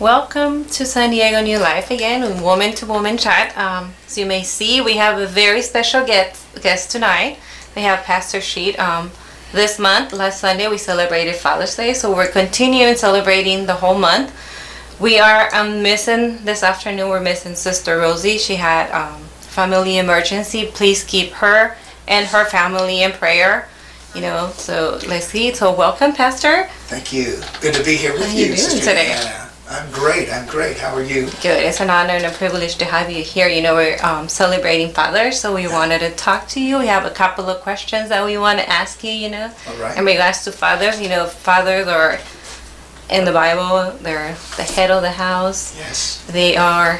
Welcome to San Diego New Life again with Woman to Woman Chat. Um, as you may see, we have a very special guest, guest tonight. We have Pastor Sheet. Um, this month, last Sunday, we celebrated Father's Day, so we're continuing celebrating the whole month. We are um, missing this afternoon. We're missing Sister Rosie. She had um, family emergency. Please keep her and her family in prayer. You know, so let's see. So welcome, Pastor. Thank you. Good to be here with How you, you doing today? Diana. I'm great. I'm great. How are you? Good. It's an honor and a privilege to have you here. You know, we're um, celebrating Fathers, so we wanted to talk to you. We have a couple of questions that we want to ask you, you know, All right. in regards to fathers. You know, fathers are in the Bible, they're the head of the house. Yes. They are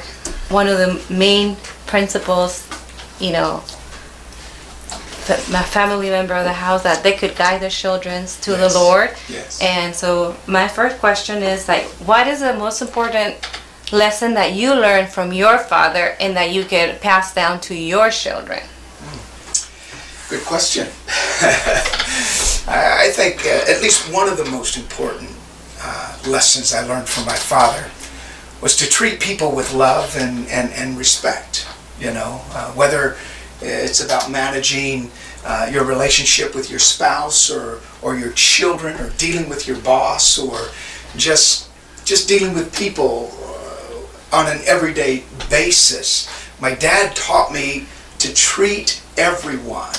one of the main principles, you know, my family member of the house that they could guide their children to Yes. the Lord. Yes. And so my first question is like, what is the most important lesson that you learned from your father and that you could pass down to your children? Good question. I I think uh, at least one of the most important uh, lessons I learned from my father was to treat people with love and, and, and respect. You know, uh, whether it's about managing uh, your relationship with your spouse or, or your children or dealing with your boss or just just dealing with people uh, on an everyday basis. My dad taught me to treat everyone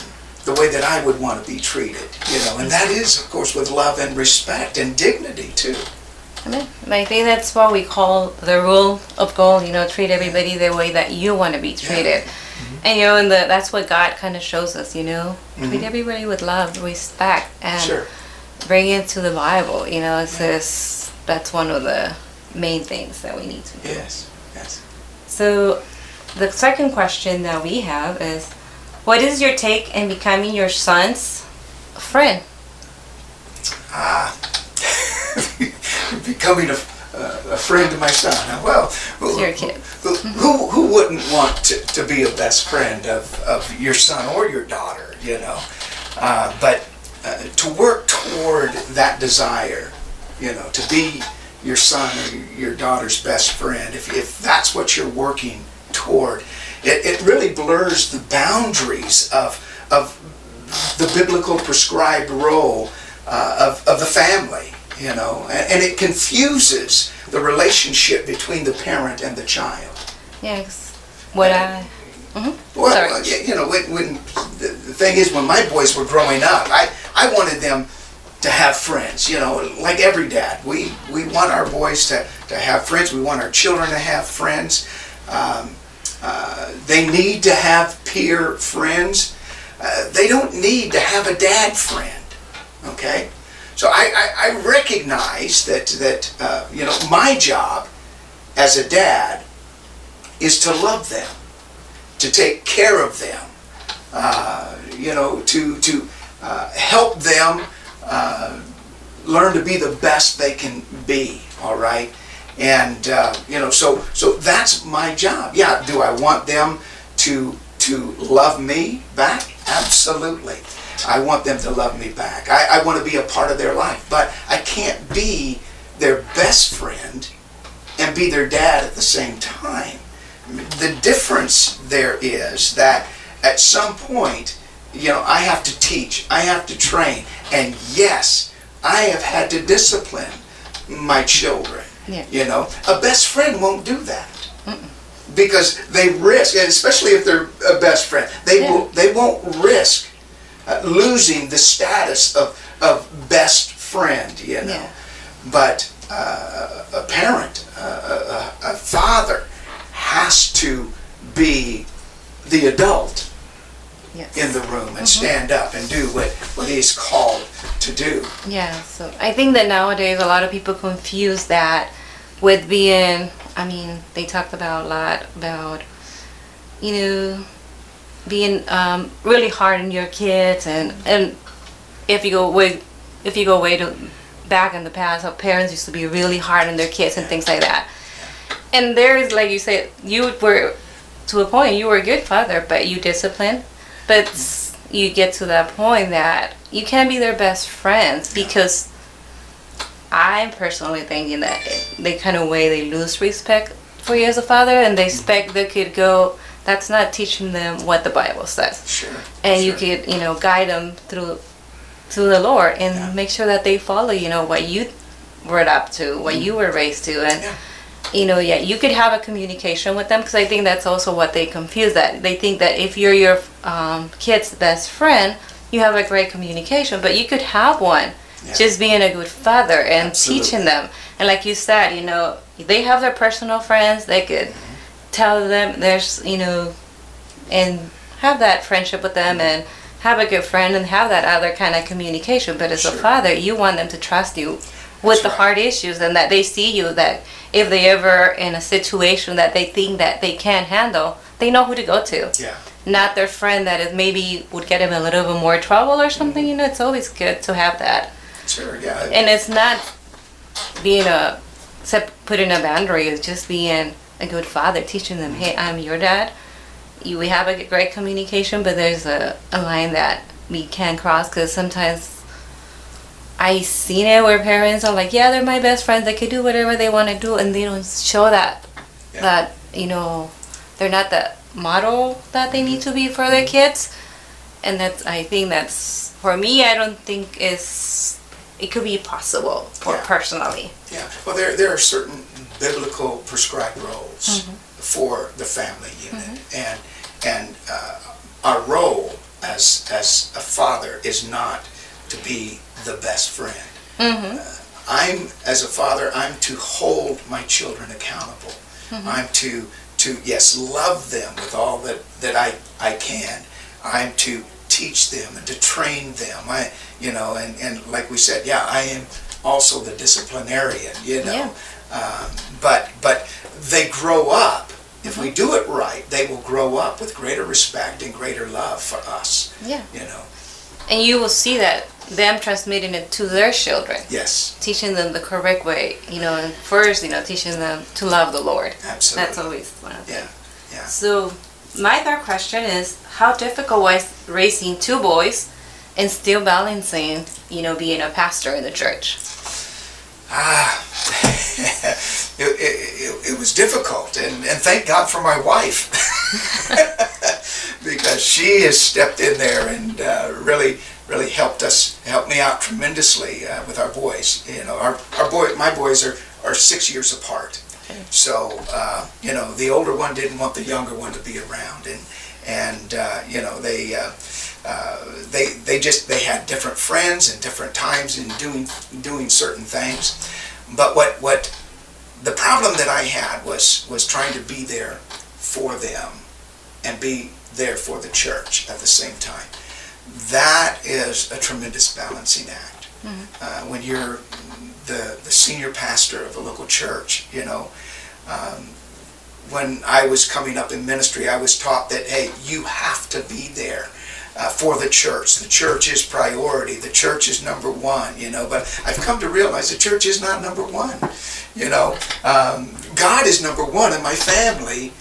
the way that I would want to be treated, you know, and that is, of course, with love and respect and dignity too. Amen. And I think that's what we call the rule of gold. You know, treat everybody the way that you want to be treated. And you know, and the, that's what God kind of shows us. You know, treat everybody with love, respect, and Sure. bring it to the Bible. You know, it says that's one of the main things that we need to do. Yes, yes. So, the second question that we have is, what is your take in becoming your son's friend? Ah, becoming a, a friend to my son. Well, who, Your kid. Who, who, who wouldn't want to, to be a best friend of, of your son or your daughter, you know? Uh, but uh, to work toward that desire, you know, to be your son or your daughter's best friend, if, if that's what you're working toward, it, it really blurs the boundaries of, of the biblical prescribed role uh, of, of the family, you know, and, and it confuses the relationship between the parent and the child. Yes. What I. Well, Sorry. you know, when, when the, the thing is, when my boys were growing up, I, I wanted them to have friends. You know, like every dad, we we want our boys to, to have friends. We want our children to have friends. Um, uh, they need to have peer friends. Uh, they don't need to have a dad friend. Okay, so I, I, I recognize that that uh, you know my job as a dad is to love them to take care of them, uh, you know, to to uh, help them uh, learn to be the best they can be. All right, and uh, you know, so so that's my job. Yeah, do I want them to to love me back? Absolutely. I want them to love me back. I, I want to be a part of their life, but I can't be their best friend and be their dad at the same time the difference there is that at some point, you know, I have to teach, I have to train, and yes, I have had to discipline my children. Yeah. You know, a best friend won't do that because they risk, and especially if they're a best friend, they Yeah. will they won't risk uh, losing the status of of best friend. You know, Yeah. but uh, a parent, uh, a, a father, has to be the adult Yes. in the room and stand up and do what, what he's called to do. Yeah, so I think that nowadays a lot of people confuse that with being, I mean, they talked about a lot about, you know, being um, really hard on your kids and, and if you go way, if you go way to back in the past, how parents used to be really hard on their kids and things like that. And there is, like you said, you were, to a point, you were a good father, but you disciplined. But you get to that point that you can't be their best friends because I'm personally thinking that they kind of way they lose respect for you as a father, and they expect the kid go. That's not teaching them what the Bible says, Sure. and you could you know guide them through to the Lord and Yeah. make sure that they follow you know what you were up to, what you were raised to, and Yeah. you know yeah you could have a communication with them because I think that's also what they confuse that they think that if you're your um, kid's best friend, you have a great communication, but you could have one Yeah. just being a good father and Absolutely. teaching them. And like you said, you know, they have their personal friends. They could tell them there's, you know, and have that friendship with them and have a good friend and have that other kind of communication. But as a father, you want them to trust you with That's the right. hard issues and that they see you that if they ever in a situation that they think that they can't handle, they know who to go to Yeah. not their friend that is maybe would get him a little bit more trouble or something. Mm-hmm. You know, it's always good to have that, Sure. Yeah. and it's not being a putting a boundary. It's just being a good father, teaching them, hey, I'm your dad. You, we have a great communication, but there's a, a line that we can't cross because sometimes. I seen it where parents are like, yeah, they're my best friends. They can do whatever they want to do, and they don't show that Yeah. that you know they're not the model that they need to be for their kids and that's i think that's for me i don't think is it could be possible for Yeah. personally Yeah, well, there, there are certain biblical prescribed roles Mm-hmm. for the family unit, and and uh, our role as as a father is not to be the best friend. mm-hmm. I'm as a father, I'm to hold my children accountable. Mm-hmm. I'm to to yes love them with all that that I I can. I'm to teach them and to train them. I you know and and like we said, yeah, I am also the disciplinarian. You know, um, but but they grow up. If we do it right, they will grow up with greater respect and greater love for us. yeah You know, and you will see that them transmitting it to their children yes, teaching them the correct way you know and first you know teaching them to love the lord absolutely. that's always one of the Yeah, yeah. So, my third question is how difficult was raising two boys and still balancing, you know, being a pastor in the church? Ah, it, it, it, it was difficult, and, and thank God for my wife, because she has stepped in there and uh, really, really helped us, helped me out tremendously uh, with our boys. You know, our, our boy, my boys are, are six years apart, so uh, you know the older one didn't want the younger one to be around, and and uh, you know they. Uh, they they just they had different friends and different times in doing doing certain things. But what what the problem that I had was was trying to be there for them and be there for the church at the same time. That is a tremendous balancing act. Uh, when you're the the senior pastor of a local church you know um, when I was coming up in ministry I was taught that hey you have to be there uh, for the church. The church is priority. The church is number one, you know. But I've come to realize the church is not number one, you know. Um, God is number one, and my family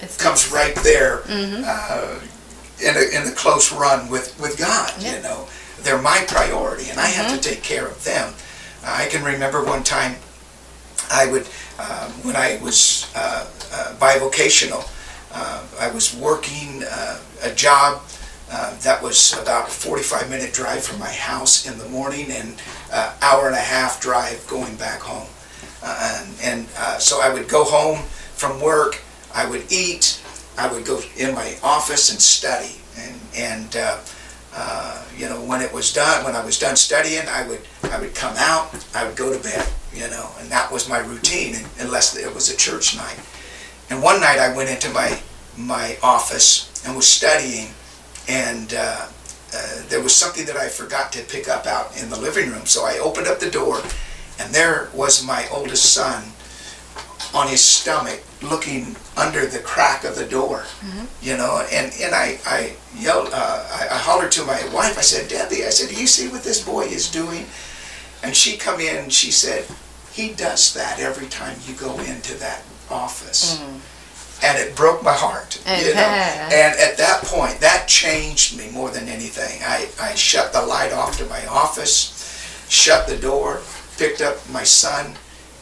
It's comes right there Mm-hmm. uh, in, a, in a close run with, with God, Yeah. you know. They're my priority, and I have to take care of them. I can remember one time I would, um, when I was uh, uh, bivocational, uh, I was working uh, a job uh, that was about a 45 minute drive from my house in the morning and uh, hour and a half drive going back home. Uh, and and uh, so I would go home from work, I would eat, I would go in my office and study. And, and uh, you know, when it was done, when I was done studying, I would, I would come out, I would go to bed, you know, and that was my routine unless it was a church night. And one night I went into my, my office and was studying and uh, uh, there was something that I forgot to pick up out in the living room. So I opened up the door, and there was my oldest son on his stomach, looking under the crack of the door. You know, and and I I yelled, uh, I, I hollered to my wife. I said, Debbie, I said, do you see what this boy is doing? And she come in and she said, he does that every time you go into that office. And it broke my heart. It you know? And at that point, that changed me more than anything. I, I shut the light off to my office, shut the door, picked up my son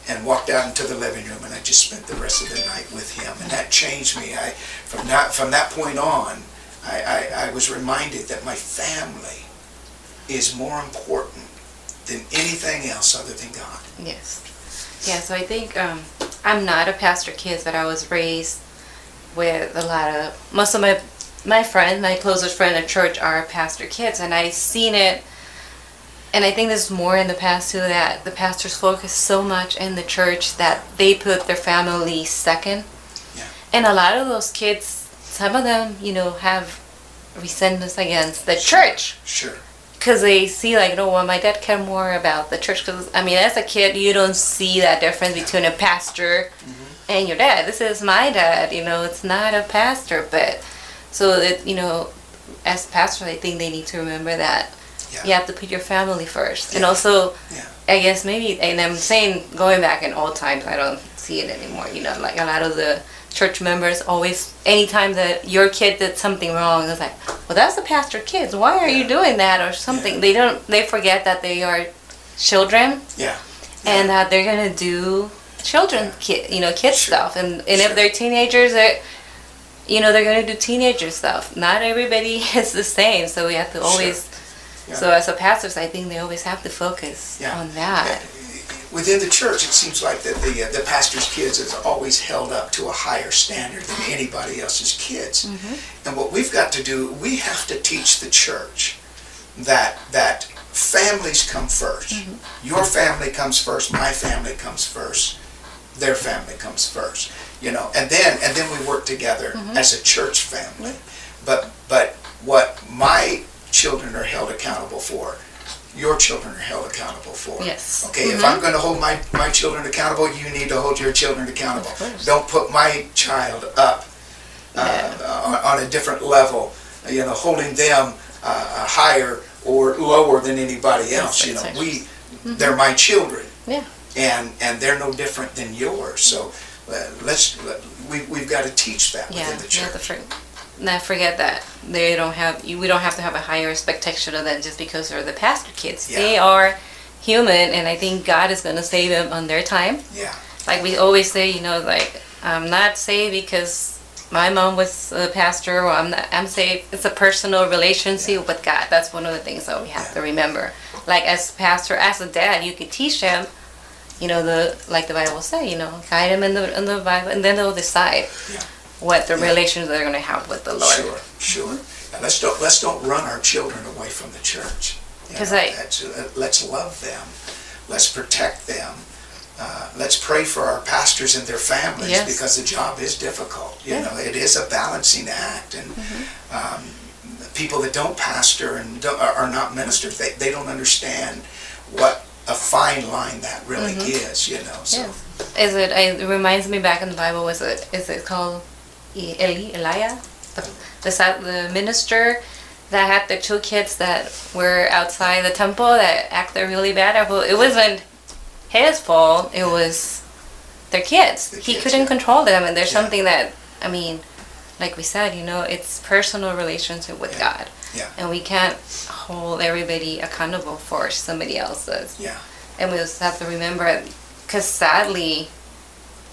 and walked out into the living room and I just spent the rest of the night with him and that changed me. I from that from that point on I, I, I was reminded that my family is more important than anything else other than God. Yes. Yeah, so I think um, I'm not a pastor kid, but I was raised with a lot of most of my my friends, my closest friend at church are pastor kids, and I've seen it. And I think there's more in the past too that the pastors focus so much in the church that they put their family second. Yeah. And a lot of those kids, some of them, you know, have resentments against the church Sure. Because they see like, no, well, my dad care more about the church. Because I mean, as a kid, you don't see that difference between a pastor mm-hmm. and your dad. This is my dad. You know, it's not a pastor, but so that you know, as pastor, I think they need to remember that Yeah. you have to put your family first, and Yeah. also, Yeah. I guess maybe, and I'm saying going back in old times, I don't see it anymore. You know, like a lot of the church members always, anytime that your kid did something wrong, it's like, well, that's the pastor kids. Why are you doing that or something? Yeah. They don't. They forget that they are children Yeah. and that they're gonna do children kid you know kid Sure. stuff and and Sure. if they're teenagers they you know they're gonna do teenager stuff not everybody is the same so we have to always Yeah. so as a pastors i think they always have to focus Yeah. on that Within the church, it seems like that the, uh, the pastor's kids is always held up to a higher standard than anybody else's kids. Mm-hmm. And what we've got to do, we have to teach the church that, that families come 1st mm-hmm. Your family comes first, my family comes first, their family comes first, you know, and then, and then we work together mm-hmm. as a church family. But, but what my children are held accountable for, your children are held accountable for. Yes. Okay, if I'm gonna hold my, my children accountable, you need to hold your children accountable. Of course. Don't put my child up uh, on, on a different level, you know, holding them uh, higher or lower than anybody else, you know. We, they're my children. Mm-hmm. Yeah. And, and they're no different than yours, so uh, let's, we, we've gotta teach that yeah within the you have to church. Not forget that they don't have you we don't have to have a higher expectation of them just because they're the pastor kids Yeah. they are human and i think god is going to save them on their time Yeah, like we always say, you know, like I'm not saved because my mom was a pastor, or I'm not. I'm saved. It's a personal relationship with God. That's one of the things that we have to remember. Like as pastor, as a dad, you could teach them, you know, the like the Bible say, you know, guide them in the in the Bible, and then they'll decide Yeah. What the Yeah. relations they're going to have with the Lord. sure, sure. And let's don't, let's don't run our children away from the church. You 'Cause know, I- that's- uh, Let's love them, let's protect them. Uh, Let's pray for our pastors and their families Yes. because the job is difficult. You Yeah. Mm-hmm. know, it is a balancing act and um, people that don't pastor and don't, are not ministers, they, they don't understand what a fine line that really is, you know, so. Mm-hmm. Yes. Is it? It reminds me back in the Bible. Was it? Is it called Eli? Elijah, the the, the minister that had the two kids that were outside the temple that acted really bad. It wasn't his fault. It was their kids. The he kids, couldn't yeah. control them, and there's Yeah. something that I mean, like we said, you know, it's personal relationship with Yeah. God. Yeah. And we can't hold everybody accountable for somebody else's Yeah, and we just have to remember because sadly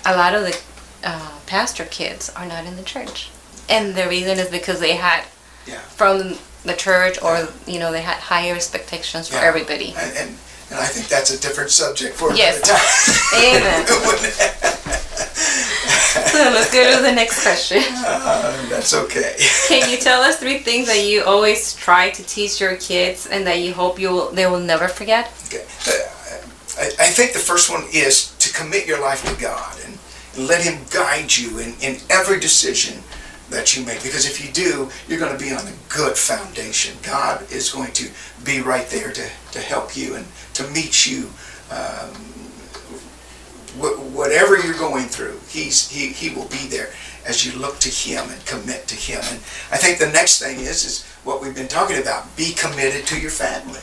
a lot of the uh, pastor kids are not in the church and the reason is because they had yeah. from the church or you know they had higher expectations for Yeah. everybody And, and, and I think that's a different subject for Yes. another time. amen so let's go to the next question Uh, That's okay. can you tell us three things that you always try to teach your kids and that you hope you will, they will never forget Okay. Uh, I, I think the first one is to commit your life to God let Him guide you in, in every decision that you make. Because if you do, you're going to be on a good foundation. God is going to be right there to, to help you and to meet you. Um, wh- whatever you're going through, he's, he, he will be there as you look to Him and commit to Him. And I think the next thing is, is what we've been talking about. Be committed to your family.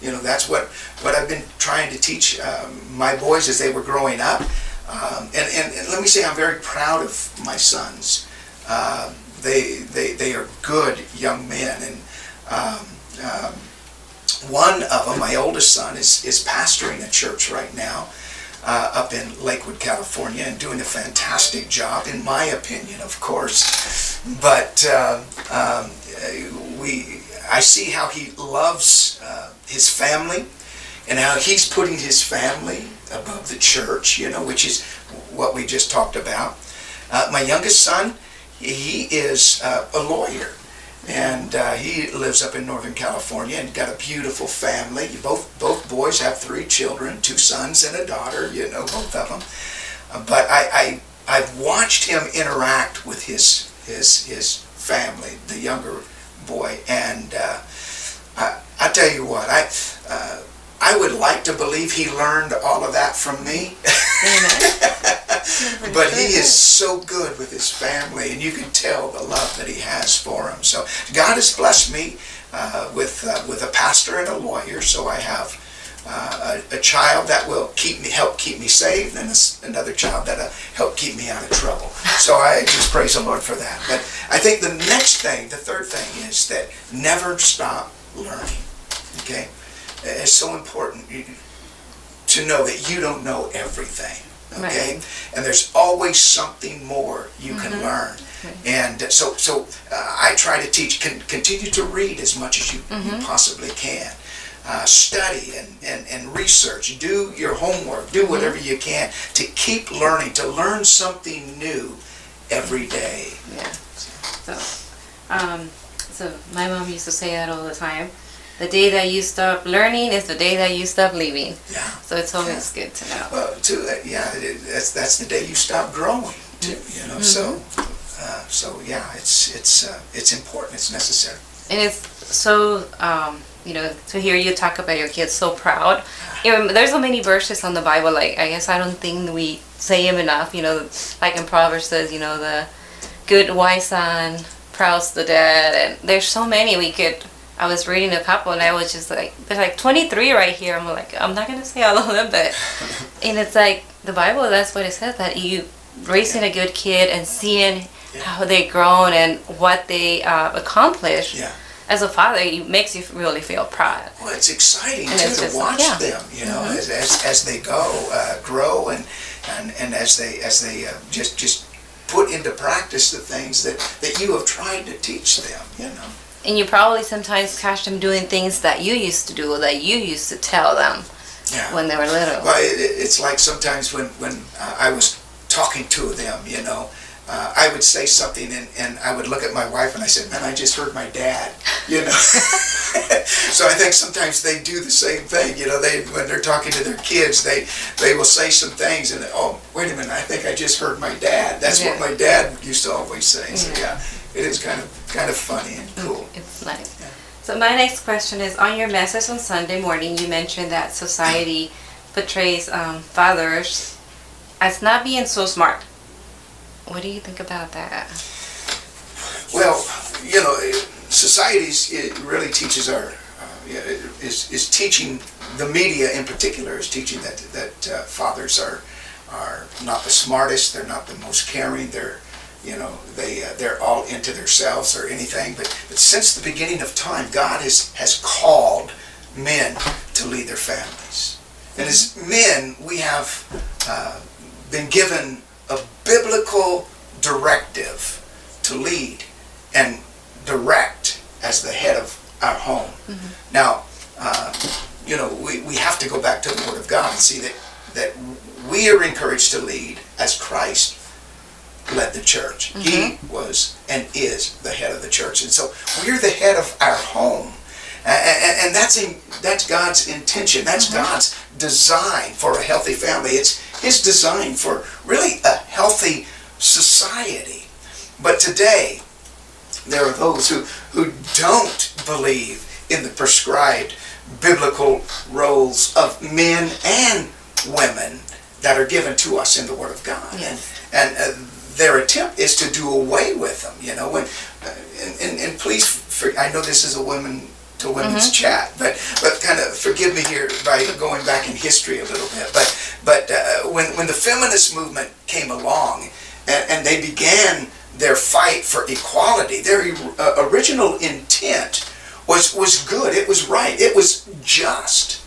You know, that's what, what I've been trying to teach um, my boys as they were growing up. Um, and, and, and let me say, I'm very proud of my sons. Um, they, they, they are good young men. And um, um, one of them, my oldest son, is, is pastoring a church right now uh, up in Lakewood, California, and doing a fantastic job, in my opinion, of course. But uh, we, I see how he loves uh, his family and how he's putting his family above the church, you know, which is what we just talked about. Uh, my youngest son, he is uh, a lawyer and uh, he lives up in Northern California and got a beautiful family. Both both boys have three children, two sons and a daughter. You know both of them. Uh, but I, I I've watched him interact with his his his family, the younger boy, and uh, I I tell you what I. I would like to believe he learned all of that from me. but he is so good with his family, and you can tell the love that he has for them. So God has blessed me uh, with uh, with a pastor and a lawyer. So I have uh, a, a, child that will keep me help keep me saved, and another child that'll help keep me out of trouble. So I just praise the Lord for that. But I think the next thing, the third thing, is that never stop learning. Okay it's so important to know that you don't know everything. Okay, right. and there's always something more you mm-hmm. can learn. And so, so uh, I try to teach. Con- continue to read as much as you, mm-hmm. you possibly can. Uh, study and, and, and research. Do your homework. Do mm-hmm. whatever mm-hmm. you can to keep learning. To learn something new every day. Yeah. So, um, so my mom used to say that all the time the day that you stop learning is the day that you stop living. Yeah. So it's always yeah. good to know. Well, too, uh, yeah, it, that's that's the day you stop growing. Too, you know, mm-hmm. so uh, so yeah, it's it's uh, it's important. It's necessary. And it's so um, you know to hear you talk about your kids so proud. You know, there's so many verses on the Bible. Like I guess I don't think we say them enough. You know, like in Proverbs says, you know, the good wise son prouds the dad, and there's so many we could I was reading a couple and I was just like, there's like 23 right here. I'm like, I'm not going to say all of them, but, and it's like, the Bible, that's what it says, that you raising a good kid and seeing yeah. how they grown and what they uh, accomplish. Yeah. As a father, it makes you really feel proud. Well, it's exciting and too to watch like, yeah. them, you know, mm-hmm. as, as, as they go, uh, grow, and, and and as they as they uh, just just put into practice the things that that you have tried to teach them, you know. And you probably sometimes catch them doing things that you used to do or that you used to tell them yeah. when they were little. Well, it, it's like sometimes when, when uh, I was talking to them, you know, uh, I would say something and, and I would look at my wife and I said, man, I just heard my dad, you know. so I think sometimes they do the same thing, you know, they when they're talking to their kids, they they will say some things and, oh, wait a minute, I think I just heard my dad. That's yeah. what my dad used to always say. So yeah, it is kind of kind of funny and mm, cool. It's nice. Yeah. So my next question is, on your message on Sunday morning, you mentioned that society portrays um, fathers as not being so smart. What do you think about that? Well, you know, societies it really teaches our uh, is is teaching the media in particular is teaching that that uh, fathers are are not the smartest, they're not the most caring, they're you know they uh, they're all into themselves or anything. But but since the beginning of time, God has has called men to lead their families, and as men, we have uh, been given a biblical directive to lead and direct as the head of our home. Mm-hmm. Now, uh, you know, we, we have to go back to the Word of God and see that, that we are encouraged to lead as Christ led the church. Mm-hmm. He was and is the head of the church. And so we're the head of our home. And, and that's in, that's God's intention. That's mm-hmm. God's design for a healthy family. It's His design for really a healthy society. But today, there are those who, who don't believe in the prescribed biblical roles of men and women that are given to us in the Word of God. Yes. And, and uh, their attempt is to do away with them, you know. When, uh, and, and, and please, for, I know this is a women to women's mm-hmm. chat, but but kind of forgive me here by going back in history a little bit. But but uh, when when the feminist movement came along, and, and they began their fight for equality, their uh, original intent was was good. It was right. It was just.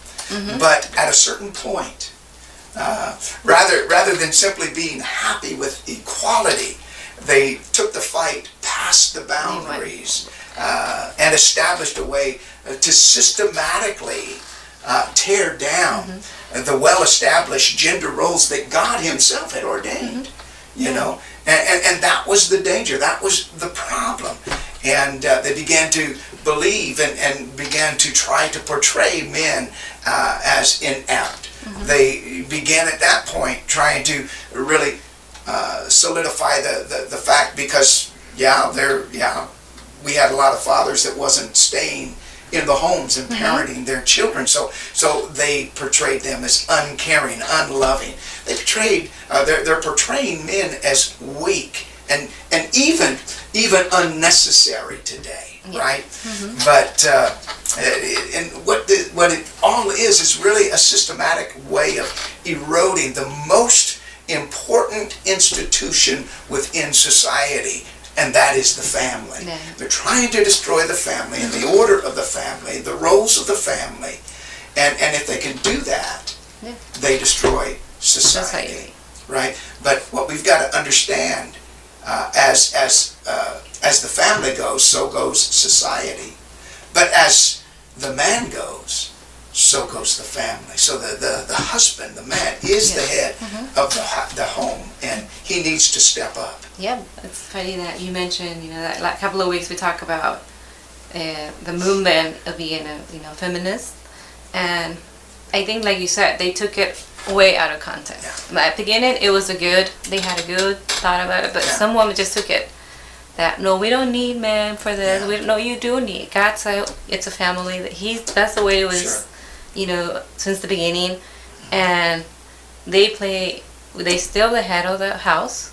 But at a certain point, uh, rather rather than simply being happy with equality, they took the fight past the boundaries uh, and established a way uh, to systematically uh, tear down the well-established gender roles that God Himself had ordained. You know, and, and, and that was the danger. That was the problem. And uh, they began to believe and, and began to try to portray men uh, as inept. They began at that point trying to really uh, solidify the, the, the fact because, yeah, they're, yeah, we had a lot of fathers that wasn't staying in the homes and parenting their children. So, so they portrayed them as uncaring, unloving. They portrayed, uh, they're, they're portraying men as weak and, and even, even unnecessary today, right? But, uh, and what, the, what it all is, is really a systematic way of eroding the most important institution within society, and that is the family. Yeah. They're trying to destroy the family and the order of the family, the roles of the family. And, and if they can do that, Yeah. they destroy society, Society. right? But what we've got to understand, uh, as, as, uh, as the family goes, so goes society. But as the man goes, so goes the family. So the, the, the husband, the man, is the head of the, the home, and he needs to step up. Yeah, it's funny that you mentioned, you know, that like couple of weeks we talk about uh, the movement of being a, you know, feminist. And I think, like you said, they took it way out of context. At the beginning, it was a good, they had a good thought about it, but Yeah. some women just took it that, no, we don't need man for this. Yeah. We, no, you do need. God said it's a family. That He's, that's the way it was, Sure. you know, since the beginning. And they play, they still the head of the house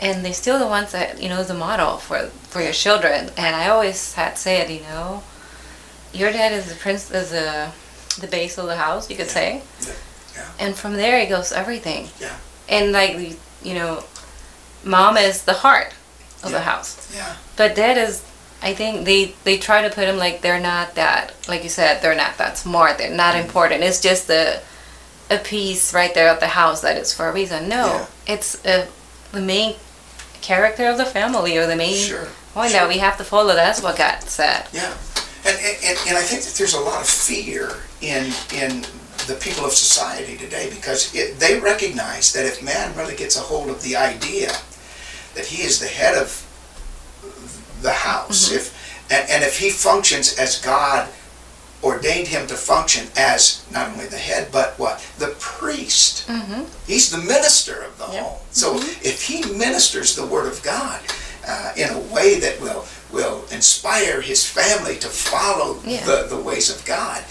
and they still the ones that you know the model for for your children and i always had said you know your dad is the prince is the the base of the house you could say Yeah, yeah. and from there it goes everything Yeah. and like you know mom is the heart of the house Yeah. but dad is i think they they try to put him like they're not that like you said they're not that smart they're not Mm-hmm. important it's just the a piece right there at the house that is for a reason no Yeah. it's a, the main character of the family or the main Sure. point sure. that we have to follow that's what god said Yeah, and, and, and I think that there's a lot of fear in, in the people of society today because it, they recognize that if man really gets a hold of the idea that he is the head of the house, if and, and if he functions as God ordained him to function as not only the head but what the priest, mm-hmm. He's the minister of the Yep. home. So if he ministers the word of God uh, in a way that will will inspire his family to follow Yeah. the, the ways of God,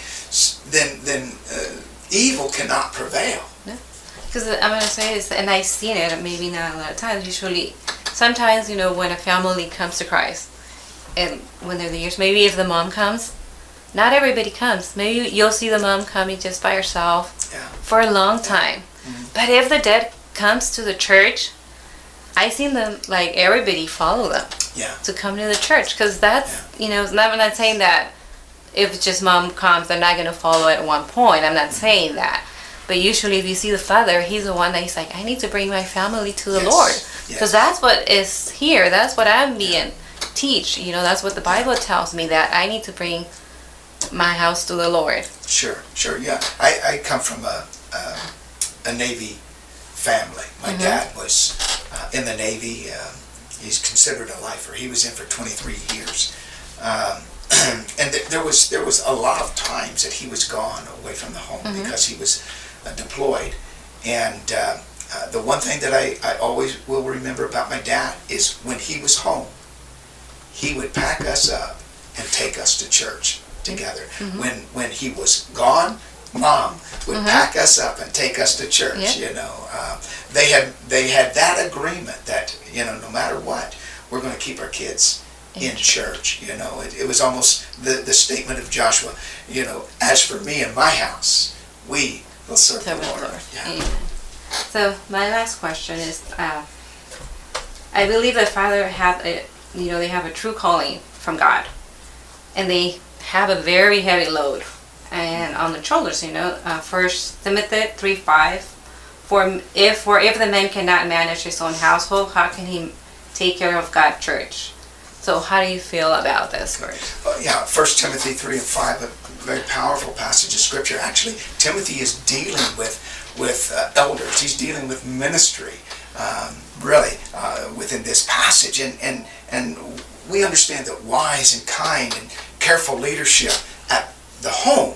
then then uh, evil cannot prevail. Because I'm gonna say this, and I've seen it, maybe not a lot of times. Usually, sometimes you know when a family comes to Christ, and when they're the years, maybe if the mom comes, not everybody comes. Maybe you'll see the mom coming just by herself Yeah. for a long time. Mm-hmm. But if the dad comes to the church, I seen them like everybody follow them Yeah. to come to the church because that's you know. Not, I'm not saying that if just mom comes, they're not gonna follow at one point. I'm not saying that. But usually, if you see the father, he's the one that he's like, I need to bring my family to the Yes, Lord, yes. because that's what is here. That's what I'm being teach. You know, that's what the Bible tells me that I need to bring my house to the Lord. Sure, sure, yeah. I, I come from a, a, a Navy family. My Mhm. dad was uh, in the Navy. Uh, he's considered a lifer. He was in for 23 years. Um, and th- there was there was a lot of times that he was gone away from the home because he was deployed. And uh, uh, the one thing that I, I always will remember about my dad is when he was home, he would pack us up and take us to church together. When when he was gone, mom would Mhm. pack us up and take us to church. You know, uh, they had they had that agreement that you know no matter what, we're going to keep our kids in church. You know, it, it was almost the the statement of Joshua. You know, as for me and my house, we serve Serve the. Lord. Yeah. Amen. So my last question is, uh, I believe that Father have a, you know, they have a true calling from God, and they have a very heavy load and on the shoulders. You know, uh, First Timothy three five. For if for if the man cannot manage his own household, how can he take care of God's church? So how do you feel about this verse? Uh, yeah, First Timothy three and five, a very powerful passage of scripture. Actually, Timothy is dealing with with uh, elders. He's dealing with ministry, um, really, uh, within this passage, and and and we understand that wise and kind and careful leadership at the home,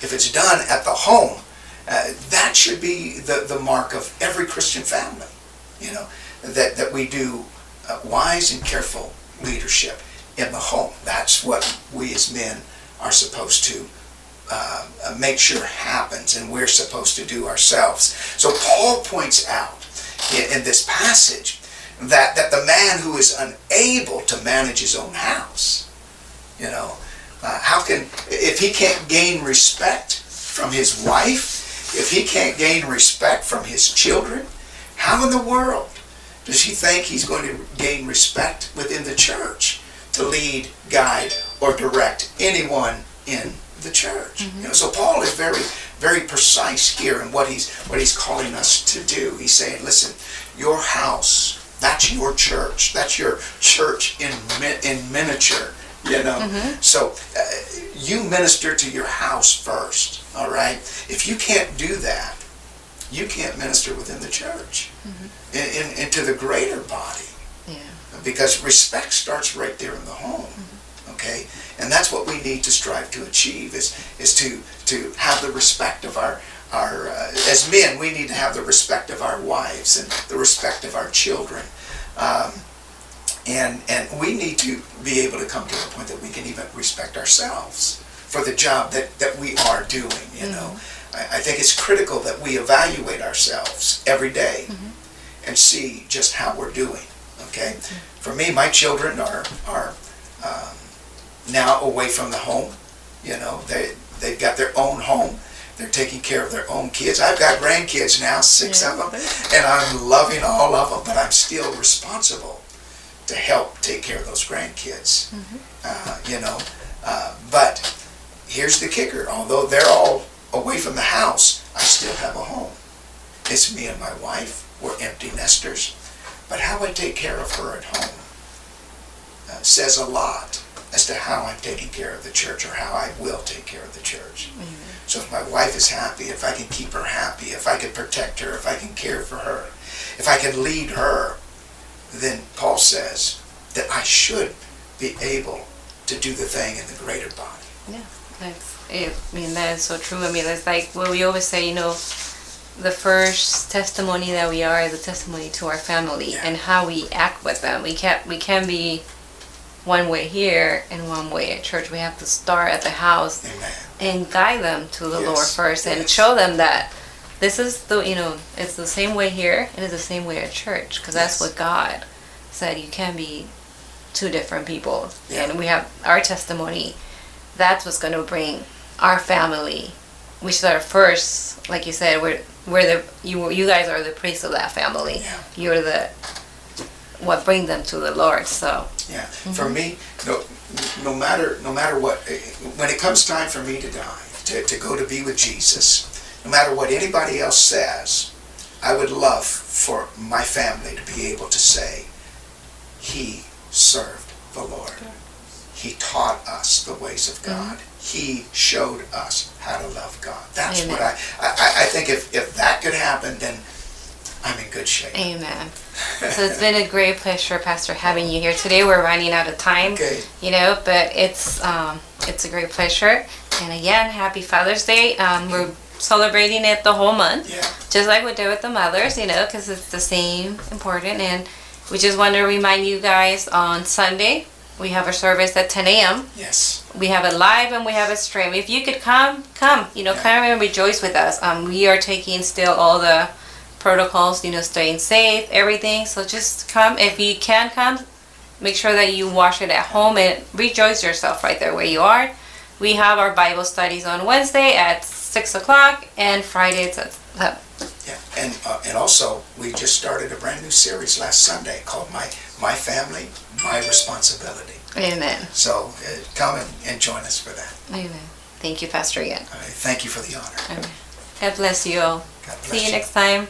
if it's done at the home, uh, that should be the the mark of every Christian family. You know that that we do uh, wise and careful leadership in the home. That's what we as men are supposed to uh, make sure happens and we're supposed to do ourselves. So Paul points out in, in this passage that, that the man who is unable to manage his own house, you know, uh, how can, if he can't gain respect from his wife, if he can't gain respect from his children, how in the world does he think he's going to gain respect within the church to lead, guide, or direct anyone in the church? Mm-hmm. You know, so Paul is very, very precise here in what he's what he's calling us to do. He's saying, listen, your house, that's your church. That's your church in in miniature. You know, mm-hmm. so uh, you minister to your house first. All right. If you can't do that, you can't minister within the church mm-hmm. in, in, into the greater body. Yeah. Because respect starts right there in the home. Mm-hmm. Okay? And that's what we need to strive to achieve is, is to, to have the respect of our, our uh, as men, we need to have the respect of our wives and the respect of our children. Um, and, and we need to be able to come to a point that we can even respect ourselves for the job that, that we are doing, you mm-hmm. know. I, I think it's critical that we evaluate ourselves every day mm-hmm. and see just how we're doing. Okay, mm-hmm. for me, my children are are um, now away from the home. You know, they they've got their own home. They're taking care of their own kids. I've got grandkids now, six yeah. of them, and I'm loving all of them, but I'm still responsible to help take care of those grandkids. Mm-hmm. Uh, you know, uh, but here's the kicker: although they're all away from the house, I still have a home. It's me and my wife. We're empty nesters. But how I take care of her at home uh, says a lot as to how I'm taking care of the church or how I will take care of the church. Mm-hmm. So if my wife is happy, if I can keep her happy, if I can protect her, if I can care for her, if I can lead her, then Paul says that I should be able to do the thing in the greater body. Yeah, that's I mean, that is so true. I mean, it's like what we always say, you know, the first testimony that we are is a testimony to our family yeah. and how we act with them. We can't we can be one way here and one way at church. We have to start at the house Amen. and guide them to the yes. Lord first and yes. show them that this is the you know it's the same way here and it's the same way at church because yes. that's what God said. You can't be two different people, yeah. and we have our testimony. That's what's going to bring our family, which is our first, like you said, we're we're the you you guys are the priest of that family. Yeah. You're the what bring them to the Lord. So yeah, mm-hmm. for me, no, no matter no matter what, eh, when it comes time for me to die, to, to go to be with Jesus, no matter what anybody else says, I would love for my family to be able to say, He served the Lord. He taught us the ways of God. Mm-hmm he showed us how to love God. That's Amen. what I, I, I think if, if that could happen, then I'm in good shape. Amen. so it's been a great pleasure, Pastor, having you here today. We're running out of time, okay. you know, but it's um, it's a great pleasure. And again, happy Father's Day. Um, we're celebrating it the whole month, yeah. just like we did with the mothers, you know, because it's the same important. And we just want to remind you guys on Sunday we have a service at 10 a.m. Yes. We have it live and we have a stream. If you could come, come. You know, yeah. come and rejoice with us. Um, we are taking still all the protocols. You know, staying safe, everything. So just come. If you can come, make sure that you wash it at home and rejoice yourself right there where you are. We have our Bible studies on Wednesday at six o'clock and Friday it's at Yeah, and, uh, and also, we just started a brand new series last Sunday called My, My Family, My Responsibility. Amen. So uh, come and, and join us for that. Amen. Thank you, Pastor. All right, Thank you for the honor. Amen. God bless you all. God bless See you next time.